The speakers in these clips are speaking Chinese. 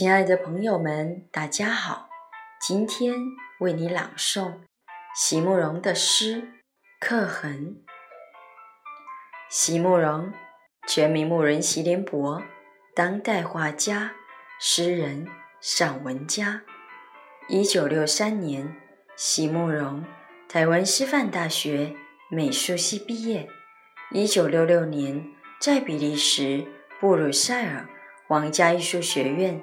亲爱的朋友们，大家好！今天为你朗诵席慕容的诗《刻痕》。席慕容，全名慕人席联博，当代画家、诗人、散文家。一九六三年，席慕容台湾师范大学美术系毕业。一九六六年，在比利时布鲁塞尔皇家艺术学院。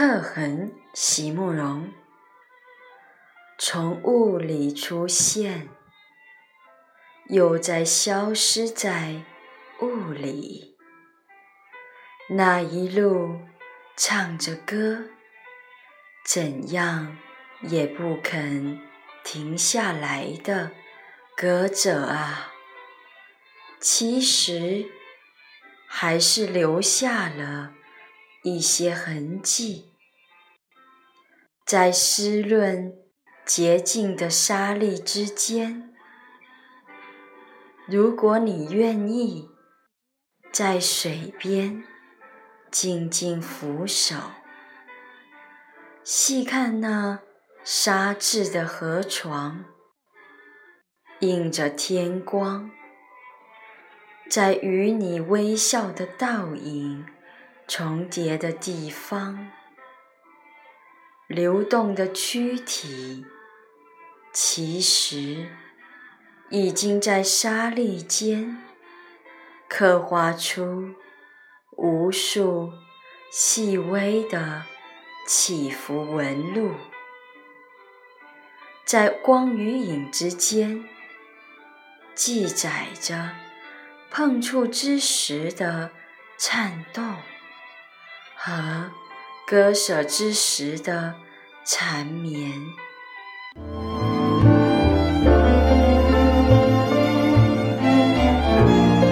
刻痕，席慕容。从雾里出现，又在消失在雾里。那一路唱着歌，怎样也不肯停下来的歌者啊，其实还是留下了一些痕迹。在湿润洁净的沙砾之间，如果你愿意，在水边静静俯首，细看那沙质的河床，映着天光，在与你微笑的倒影重叠的地方。流动的躯体，其实已经在沙砾间刻画出无数细微的起伏纹路，在光与影之间记载着碰触之时的颤动和。割舍之时的缠绵。